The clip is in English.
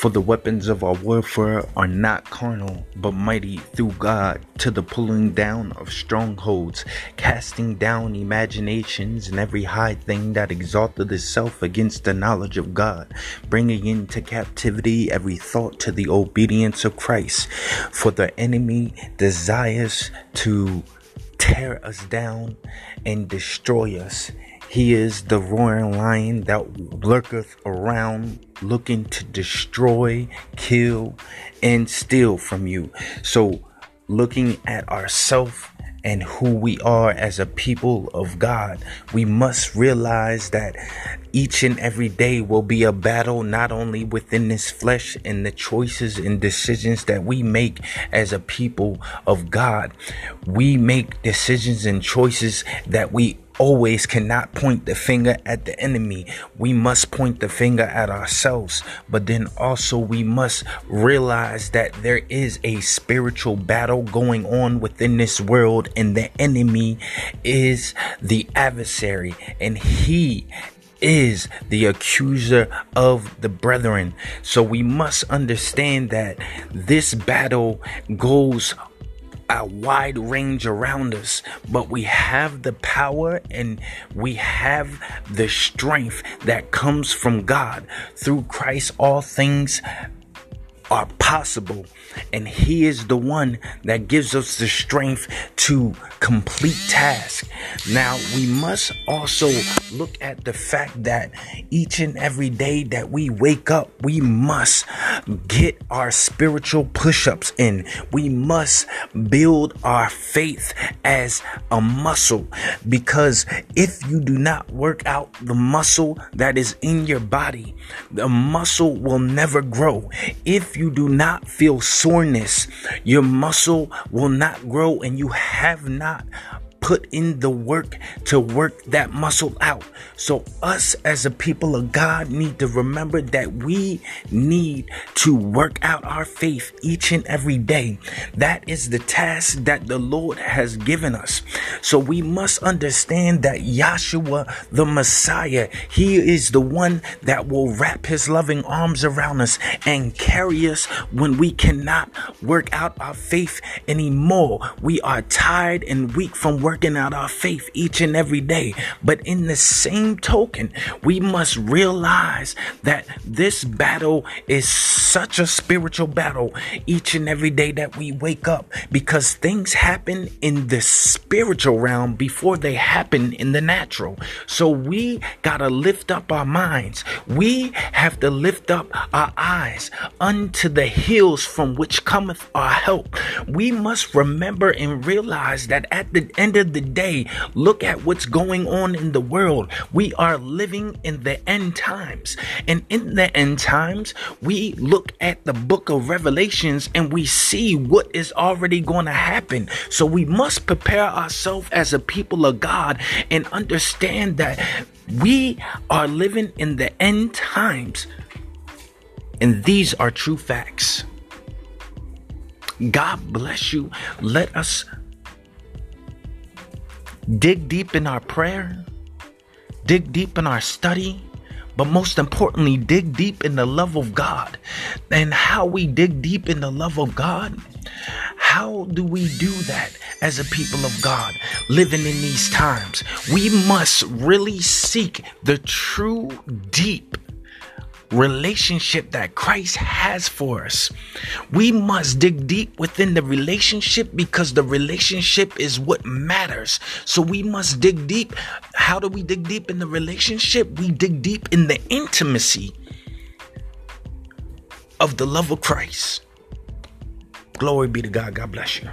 For the weapons of our warfare are not carnal, but mighty through God to the pulling down of strongholds, casting down imaginations and every high thing that exalted itself against the knowledge of God, bringing into captivity every thought to the obedience of Christ. For the enemy desires to tear us down and destroy us. He is the roaring lion that lurketh around looking to destroy, kill, and steal from you. So, looking at ourselves and who we are as a people of God, we must realize that each and every day will be a battle not only within this flesh and the choices and decisions that we make as a people of God. We make decisions and choices that we always cannot point the finger at the enemy. We must point the finger at ourselves, but then also we must realize that there is a spiritual battle going on within this world, and the enemy is the adversary, and he is the accuser of the brethren. So we must understand that this battle goes a wide range around us, but we have the power and we have the strength that comes from God. Through Christ, all things are possible. And He is the one that gives us the strength to complete tasks. Now, we must also look at the fact that each and every day that we wake up, we must get our spiritual push ups in. We must build our faith as a muscle because if you do not work out the muscle that is in your body, the muscle will never grow. If you do not feel soreness, your muscle will not grow and you have not put in the work to work that muscle out. So, us as a people of God need to remember that we need to work out our faith each and every day. That is the task that the Lord has given us. So, we must understand that Yahshua, the Messiah, He is the one that will wrap His loving arms around us and carry us when we cannot work out our faith anymore. We are tired and weak from working working out our faith each and every day. But in the same token, we must realize that this battle is such a spiritual battle each and every day that we wake up because things happen in the spiritual realm before they happen in the natural. So we got to lift up our minds. We have to lift up our eyes unto the hills from which cometh our help. We must remember and realize that at the end of the day, look at what's going on in the world. We are living in the end times. And in the end times, we look at the book of Revelations and we see what is already going to happen. So we must prepare ourselves as a people of God and understand that we are living in the end times. And these are true facts. God bless you. Let us dig deep in our prayer, dig deep in our study, but most importantly, dig deep in the love of God. And how we dig deep in the love of God, how do we do that as a people of God living in these times? We must really seek the true, deep, relationship that Christ has for us. We must dig deep within the relationship because the relationship is what matters. So we must dig deep. How do we dig deep in the relationship? We dig deep in the intimacy of the love of Christ. Glory be to God. God bless you.